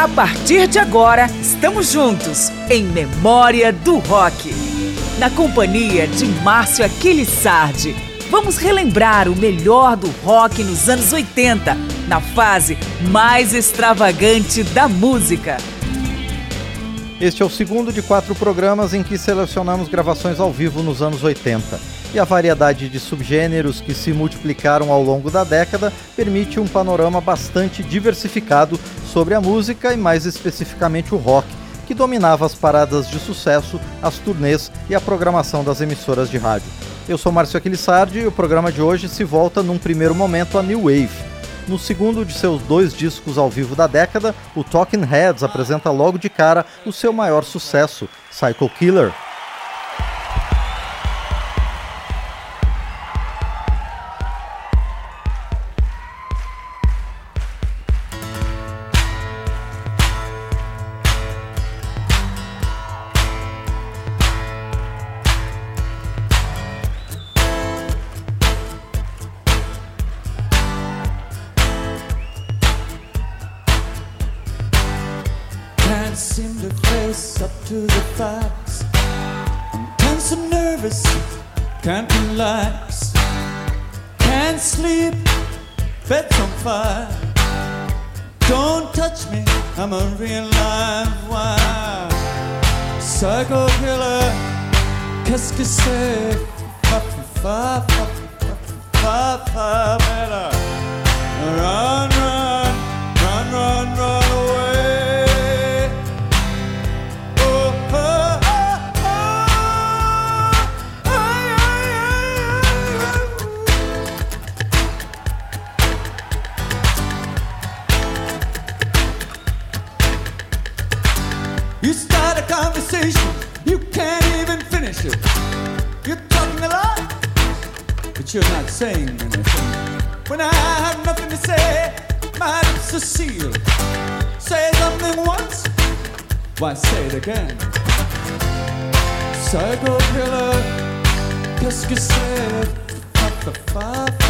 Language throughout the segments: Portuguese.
A partir de agora, estamos juntos em Memória do Rock. Na companhia de Márcio Aquiles Sardi, vamos relembrar o melhor do rock nos anos 80, na fase mais extravagante da música. Este é o segundo de quatro programas em que selecionamos gravações ao vivo nos anos 80. E a variedade de subgêneros que se multiplicaram ao longo da década permite um panorama bastante diversificado sobre a música e, mais especificamente, o rock, que dominava as paradas de sucesso, as turnês e a programação das emissoras de rádio. Eu sou Márcio Aquilissardi e o programa de hoje se volta num primeiro momento a New Wave no segundo de seus dois discos ao vivo da década, o Talking Heads apresenta logo de cara o seu maior sucesso, Psycho Killer. seal. Say something once, why say it again? Psycho killer, qu'est-ce que c'est? What?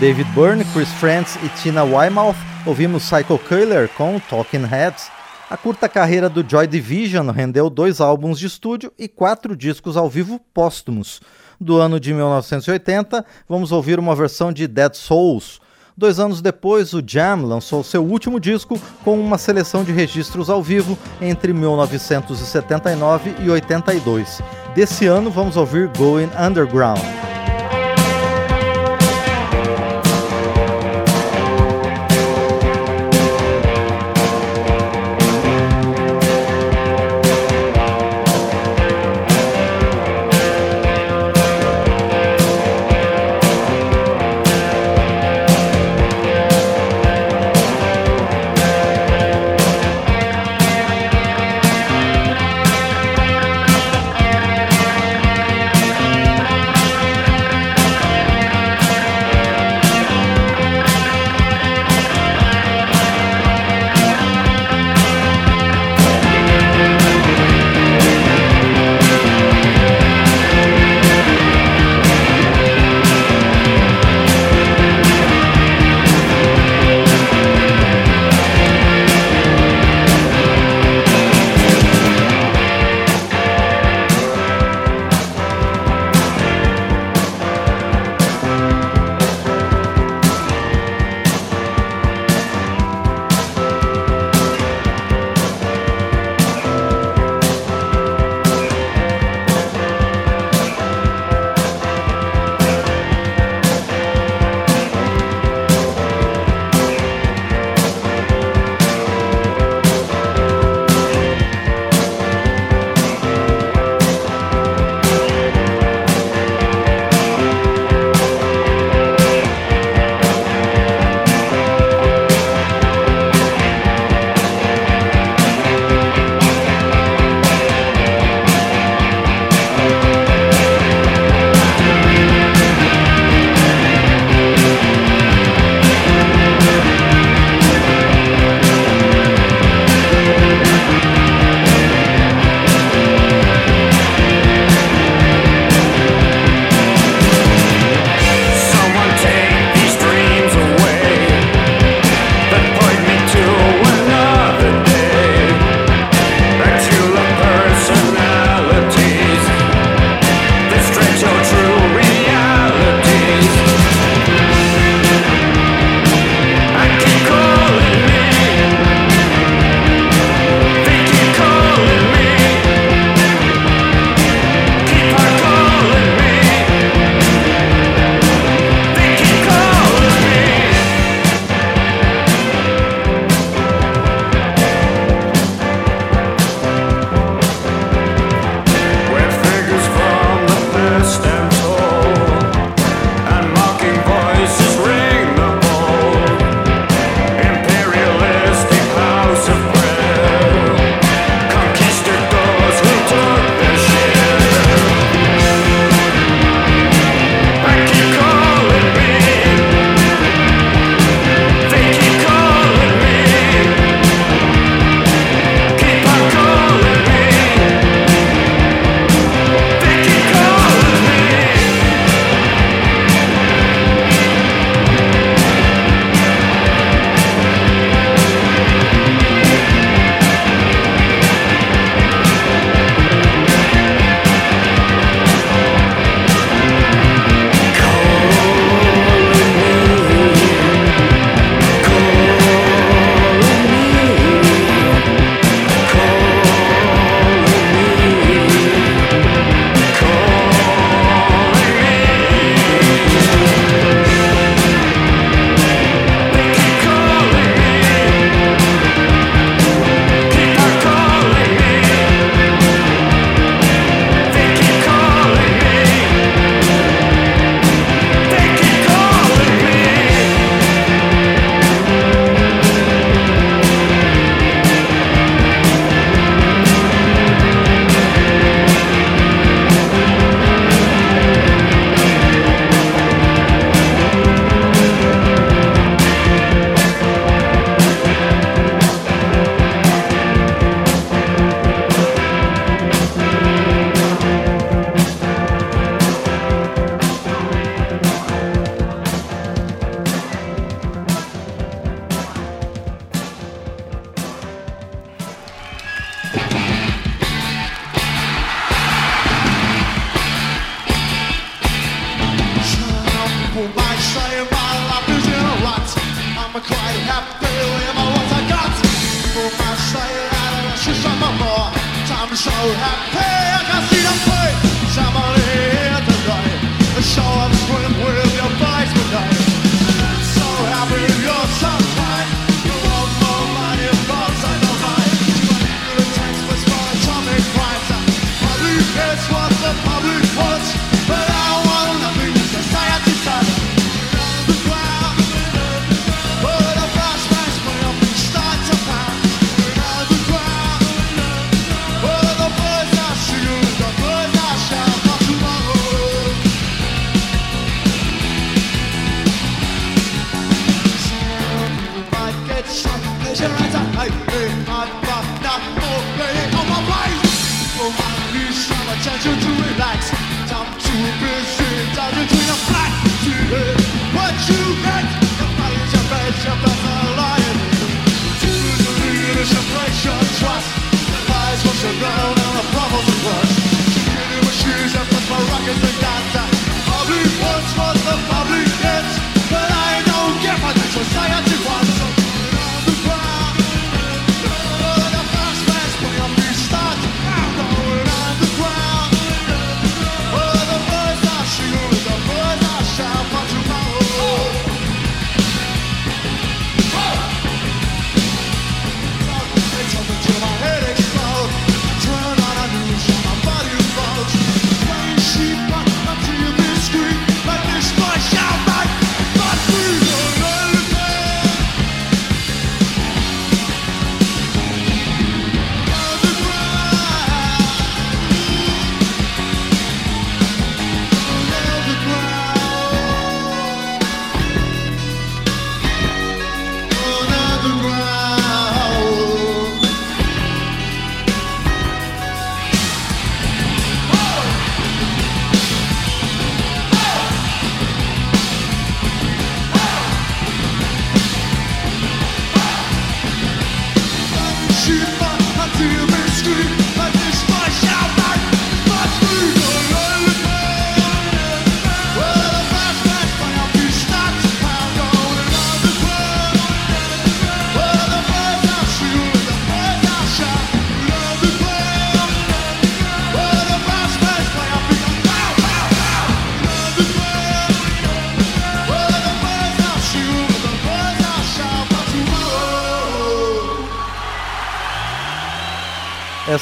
David Byrne, Chris Frantz e Tina Weymouth, ouvimos Psycho Killer com Talking Heads. A curta carreira do Joy Division rendeu dois álbuns de estúdio e quatro discos ao vivo póstumos. Do ano de 1980, vamos ouvir uma versão de Dead Souls. Dois anos depois, o Jam lançou seu último disco com uma seleção de registros ao vivo entre 1979 e 82. Desse ano, vamos ouvir Going Underground.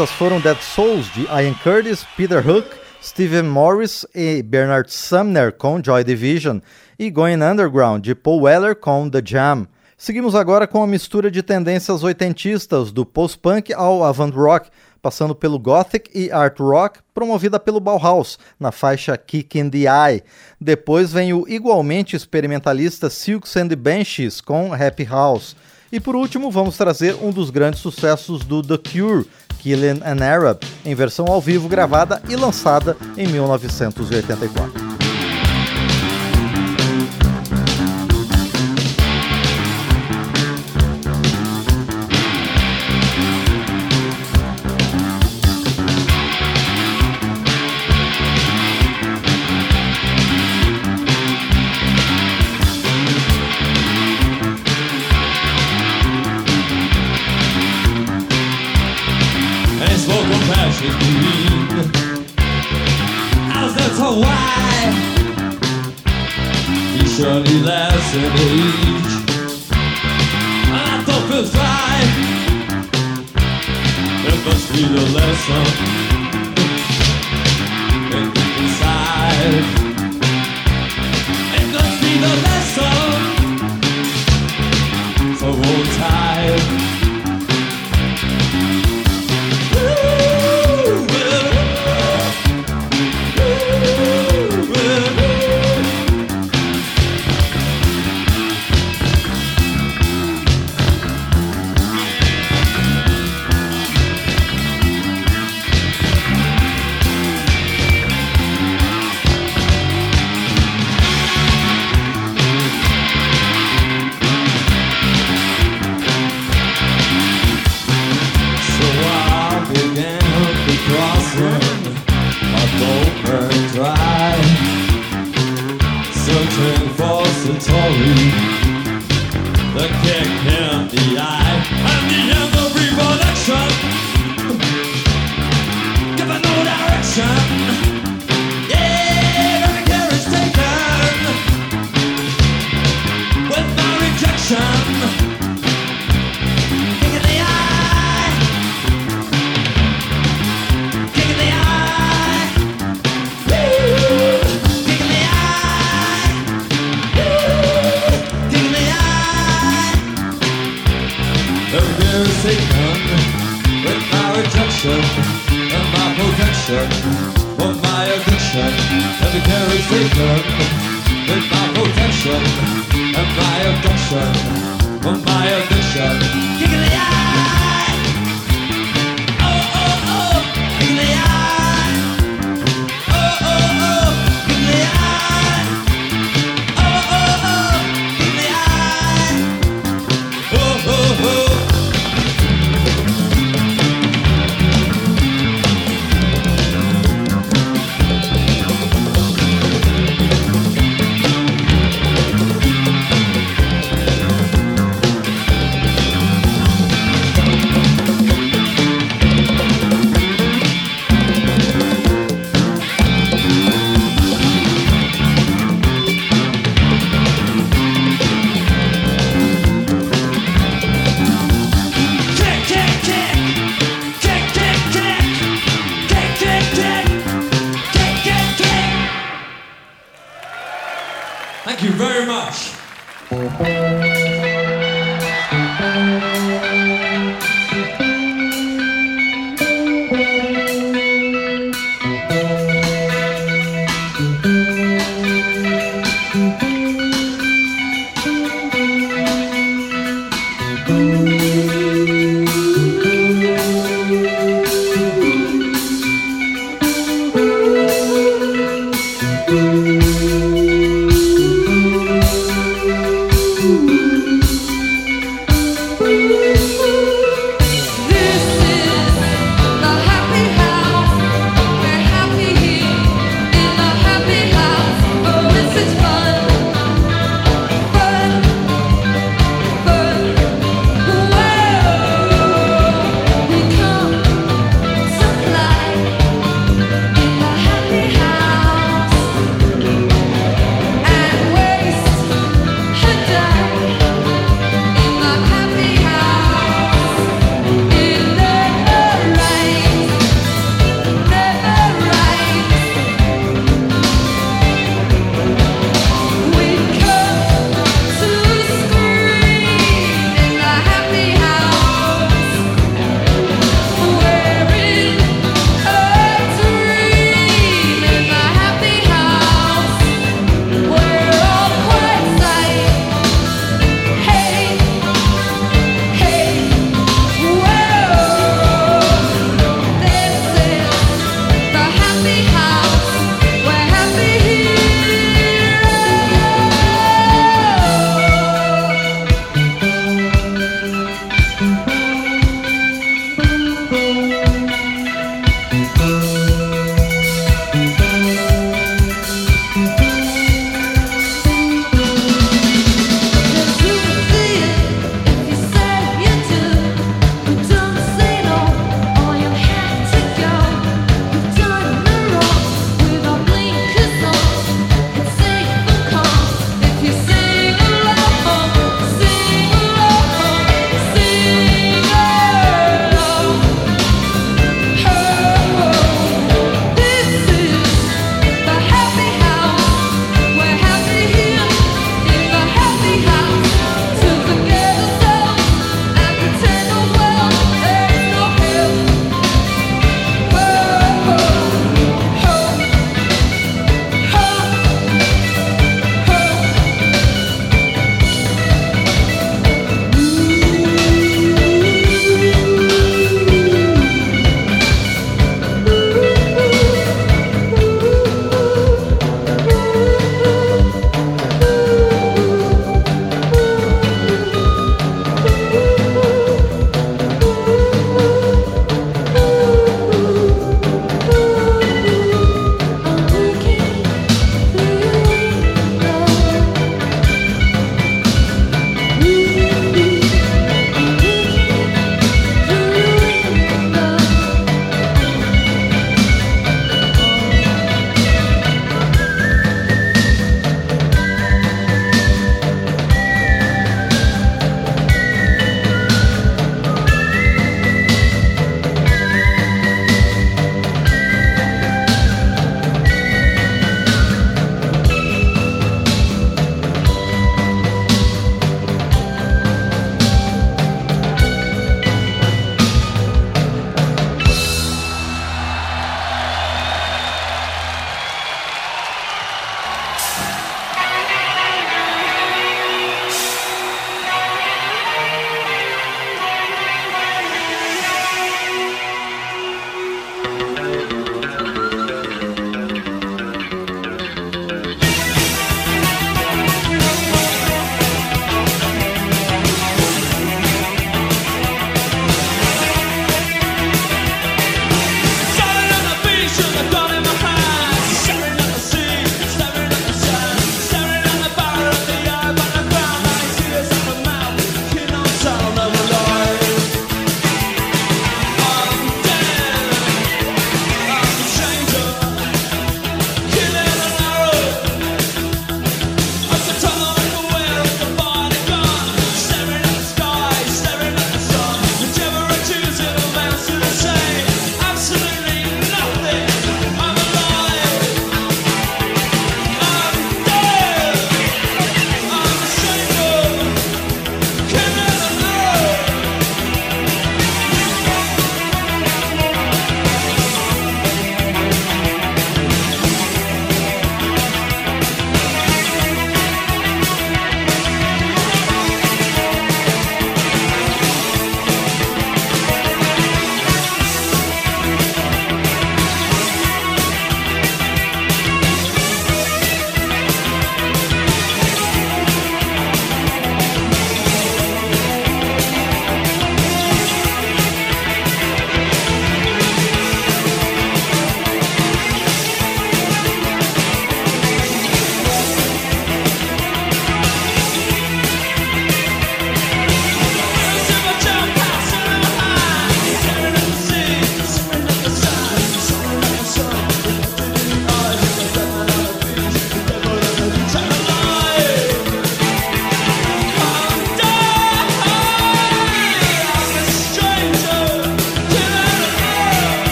Estas foram Dead Souls de Ian Curtis, Peter Hook, Steven Morris e Bernard Sumner com Joy Division e Going Underground de Paul Weller com The Jam. Seguimos agora com a mistura de tendências oitentistas do post-punk ao avant-rock, passando pelo gothic e art rock, promovida pelo Bauhaus, na faixa Kick in the Eye. Depois vem o igualmente experimentalista Silks and the Banshees com Happy House. E por último, vamos trazer um dos grandes sucessos do The Cure, Killing an Arab, em versão ao vivo gravada e lançada em 1984. surely less an age. I don't feel fine. There must be lesson in. It must be the lesson for old time. Abduction of my addiction. Kick in the eye.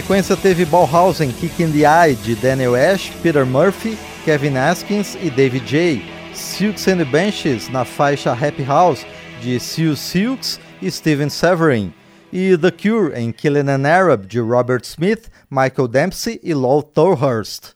Sequência teve Bauhausen Kick in the Eye de Daniel Ash, Peter Murphy, Kevin Askins e David J. Silks and the Benches na faixa Happy House de Sue Silks e Steven Severin. E The Cure em Killing an Arab de Robert Smith, Michael Dempsey e Lowell Thorhurst.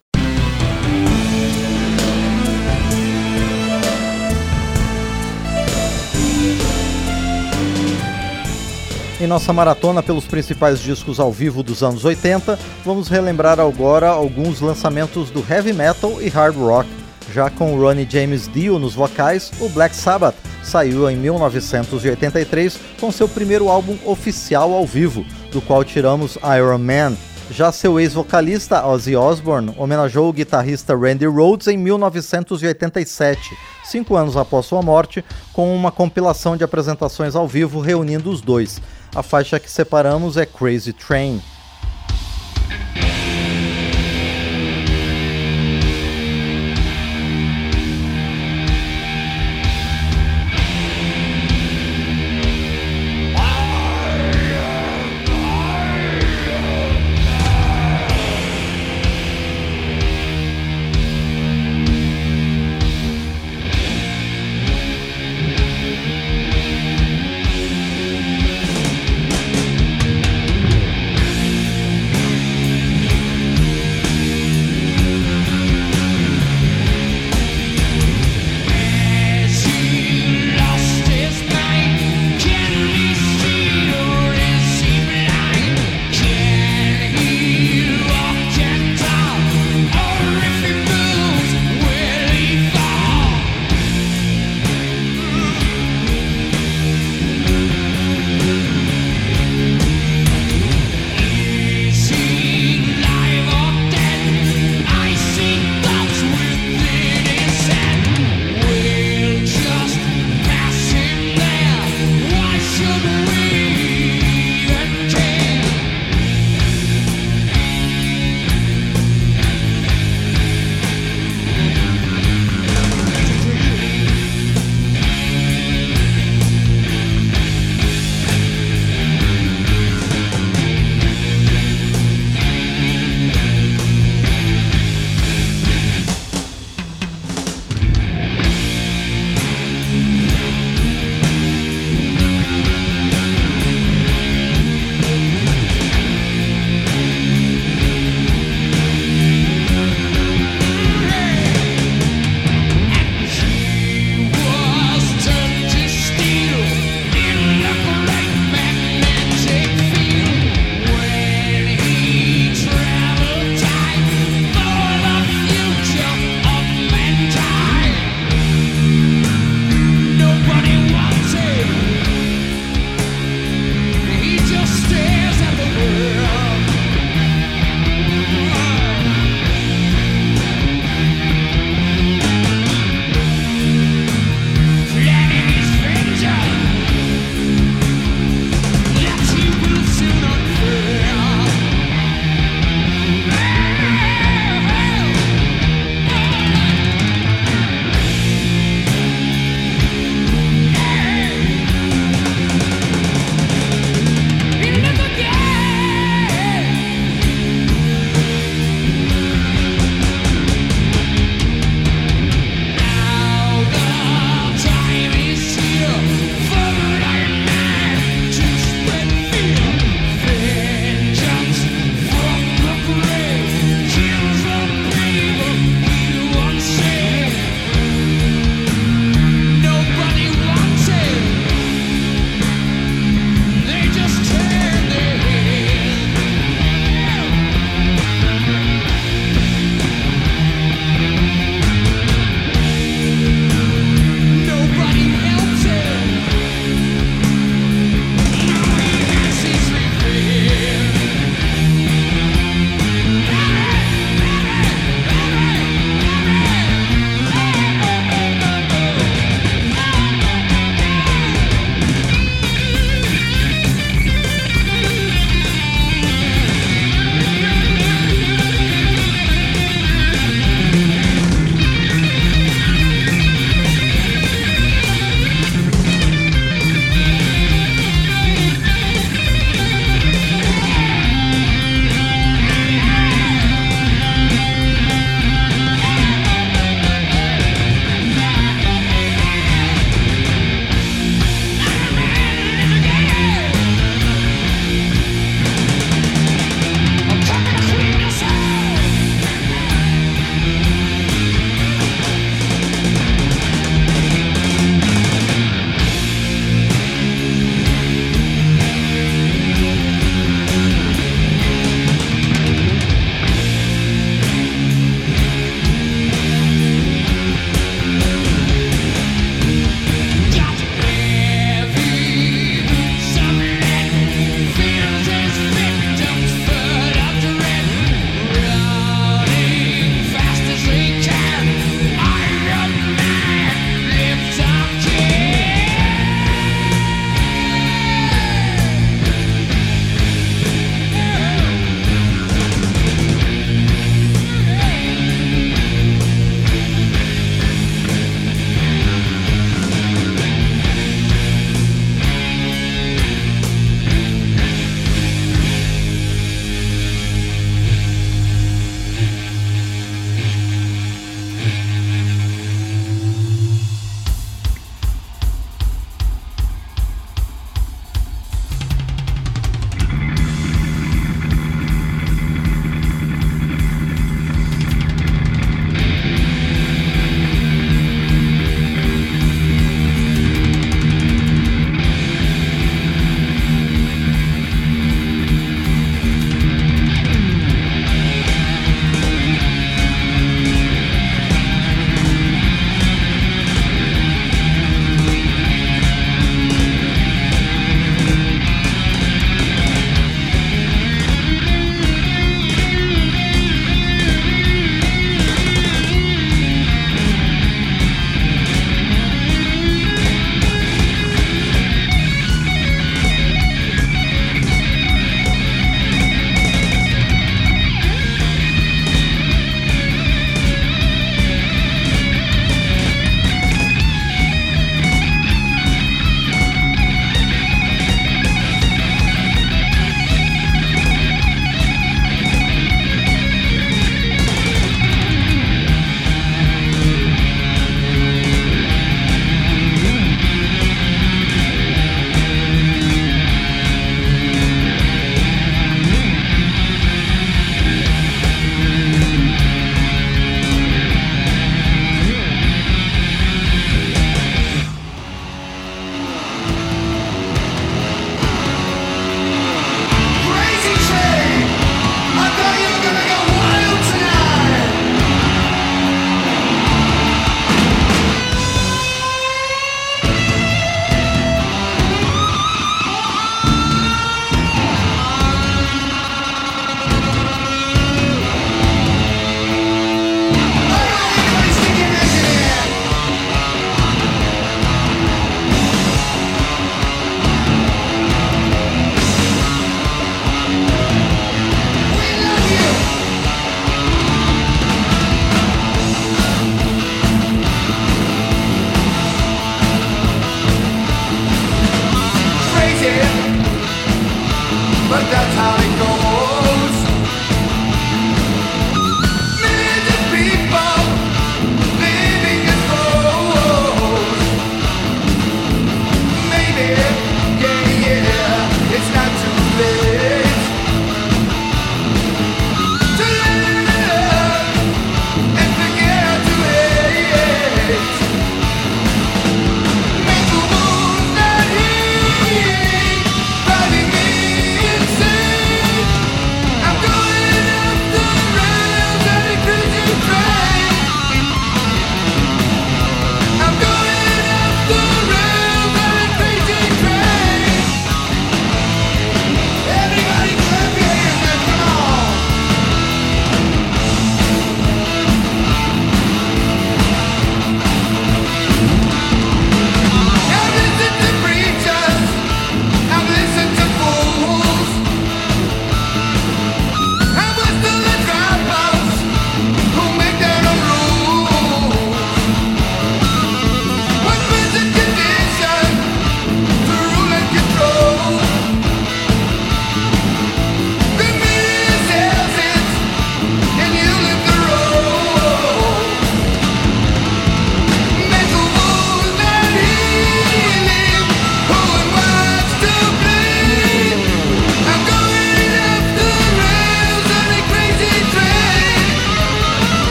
Em nossa maratona pelos principais discos ao vivo dos anos 80, vamos relembrar agora alguns lançamentos do heavy metal e hard rock. Já com Ronnie James Dio nos vocais, o Black Sabbath saiu em 1983 com seu primeiro álbum oficial ao vivo, do qual tiramos Iron Man. Já seu ex-vocalista Ozzy Osbourne homenageou o guitarrista Randy Rhoads em 1987, cinco anos após sua morte, com uma compilação de apresentações ao vivo reunindo os dois. A faixa que separamos é Crazy Train.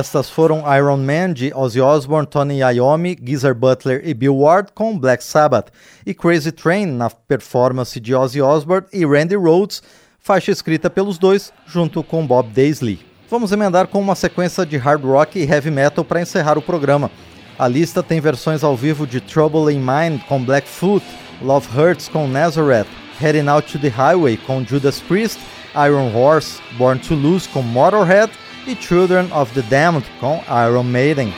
Estas foram Iron Man de Ozzy Osbourne, Tony Iommi, Geezer Butler e Bill Ward com Black Sabbath e Crazy Train na performance de Ozzy Osbourne e Randy Rhoads, faixa escrita pelos dois junto com Bob Daisley. Vamos emendar com uma sequência de hard rock e heavy metal para encerrar o programa. A lista tem versões ao vivo de Trouble in Mind com Blackfoot, Love Hurts com Nazareth, Heading Out to the Highway com Judas Priest, Iron Horse, Born to Lose com Motorhead e Children of the Damned com Iron Maiden.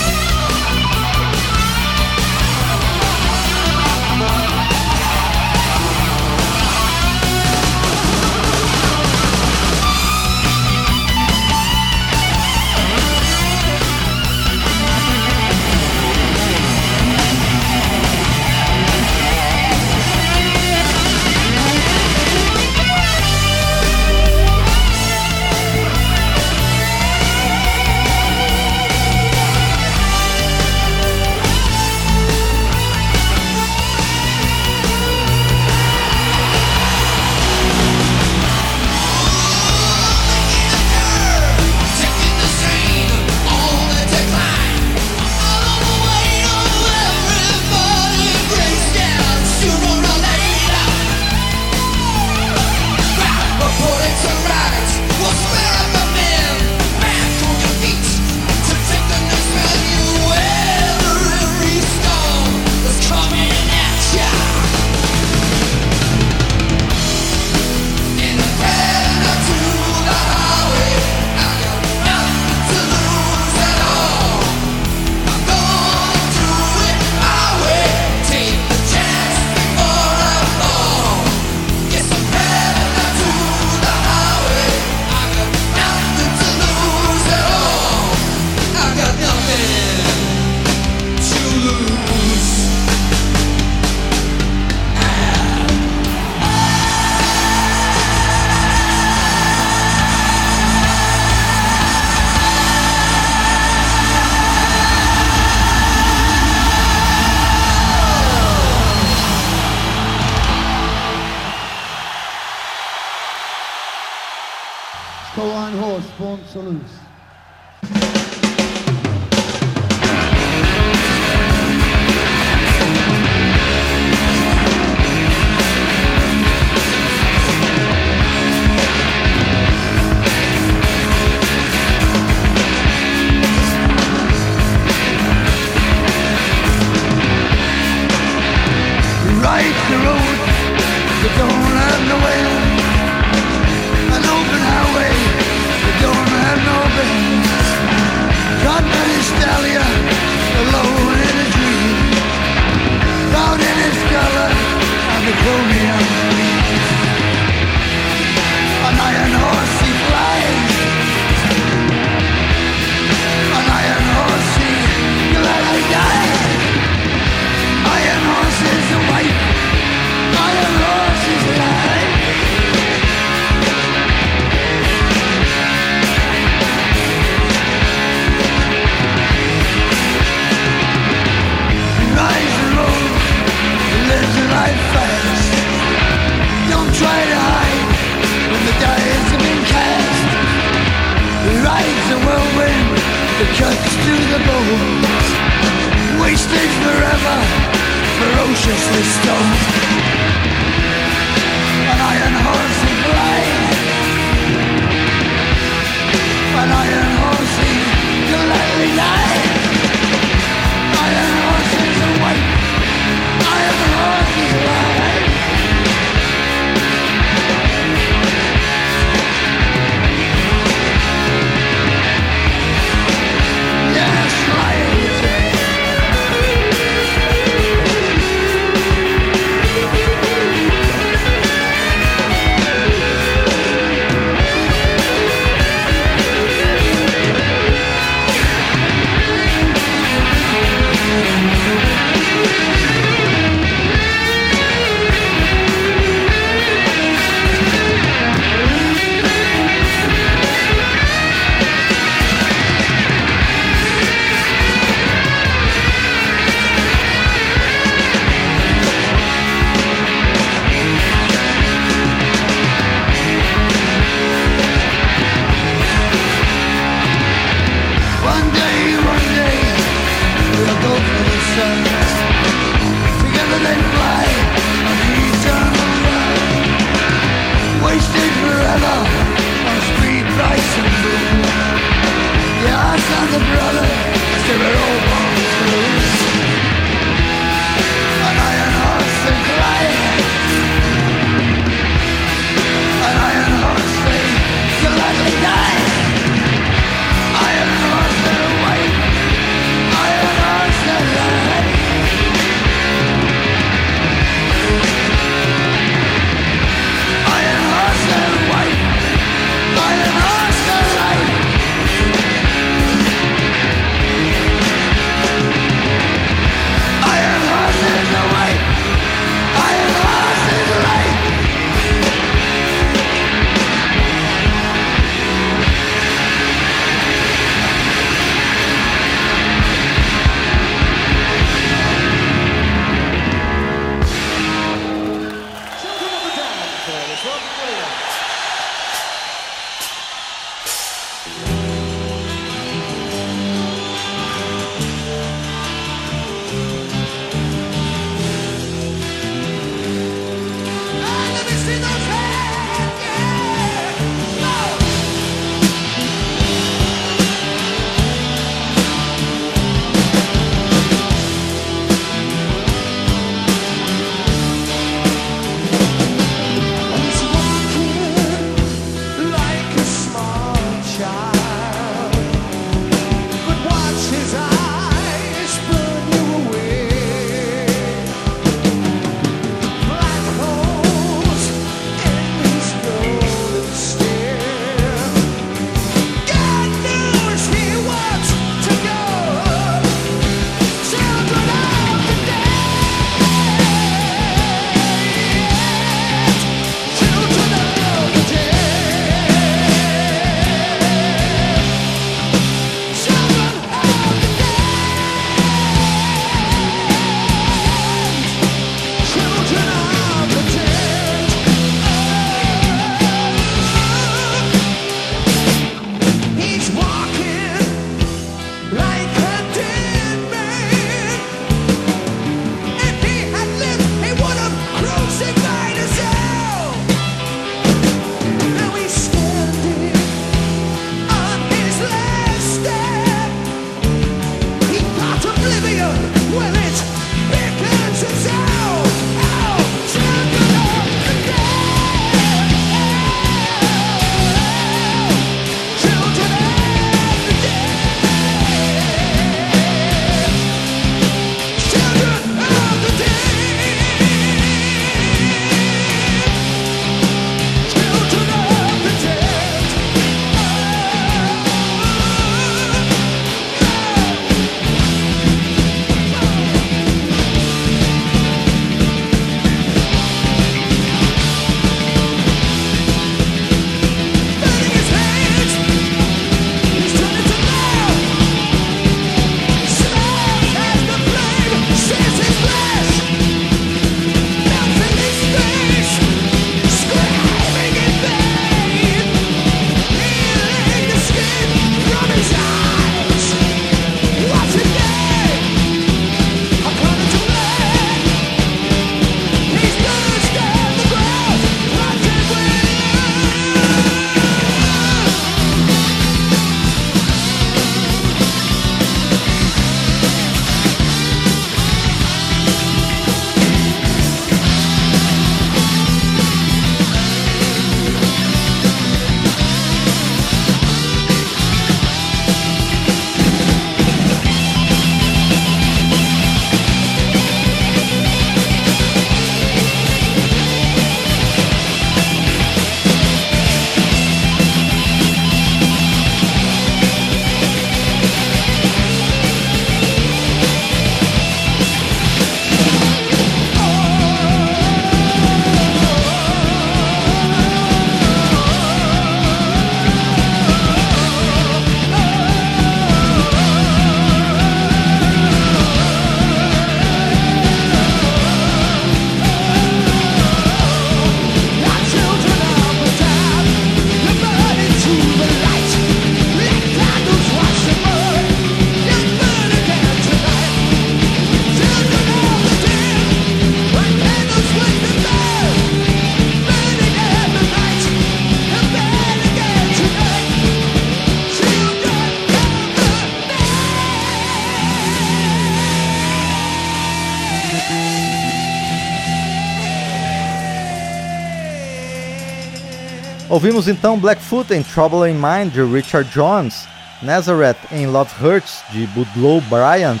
Ouvimos então Blackfoot em Trouble in Mind de Richard Jones, Nazareth em Love Hurts de Budlow Bryant,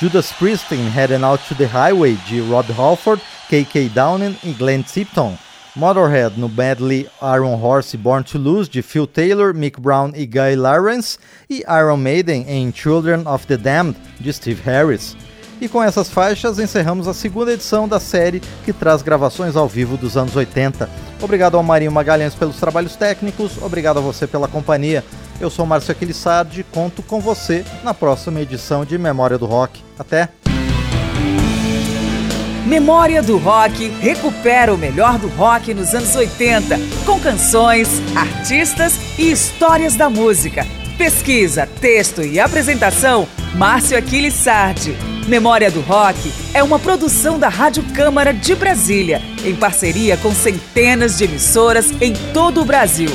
Judas Priest em Heading Out to the Highway de Rob Halford, KK Downing e Glenn Tipton, Motorhead no medley Iron Horse Born to Lose de Phil Taylor, Mick Brown e Guy Lawrence e Iron Maiden em Children of the Damned de Steve Harris. E com essas faixas encerramos a segunda edição da série que traz gravações ao vivo dos anos 80. Obrigado ao Marinho Magalhães pelos trabalhos técnicos, obrigado a você pela companhia. Eu sou Márcio Aquilissardi e conto com você na próxima edição de Memória do Rock. Até! Memória do Rock recupera o melhor do rock nos anos 80, com canções, artistas e histórias da música. Pesquisa, texto e apresentação, Márcio Aquiles Sardi. Memória do Rock é uma produção da Rádio Câmara de Brasília, em parceria com centenas de emissoras em todo o Brasil.